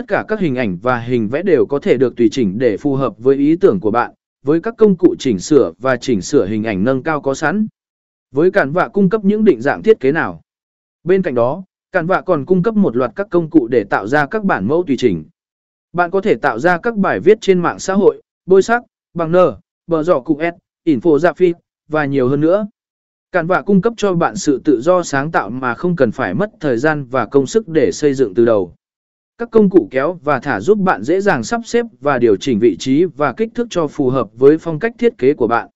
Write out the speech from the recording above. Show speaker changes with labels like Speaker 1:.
Speaker 1: tất cả các hình ảnh và hình vẽ đều có thể được tùy chỉnh để phù hợp với ý tưởng của bạn, với các công cụ chỉnh sửa và chỉnh sửa hình ảnh nâng cao có sẵn. Với cản vạ cung cấp những định dạng thiết kế nào? Bên cạnh đó, cản vạ còn cung cấp một loạt các công cụ để tạo ra các bản mẫu tùy chỉnh. Bạn có thể tạo ra các bài viết trên mạng xã hội, bôi sắc, bằng nơ, bờ giỏ cụ S, infographic, dạ và nhiều hơn nữa. Cản vạ cung cấp cho bạn sự tự do sáng tạo mà không cần phải mất thời gian và công sức để xây dựng từ đầu. Các công cụ kéo và thả giúp bạn dễ dàng sắp xếp và điều chỉnh vị trí và kích thước cho phù hợp với phong cách thiết kế của bạn.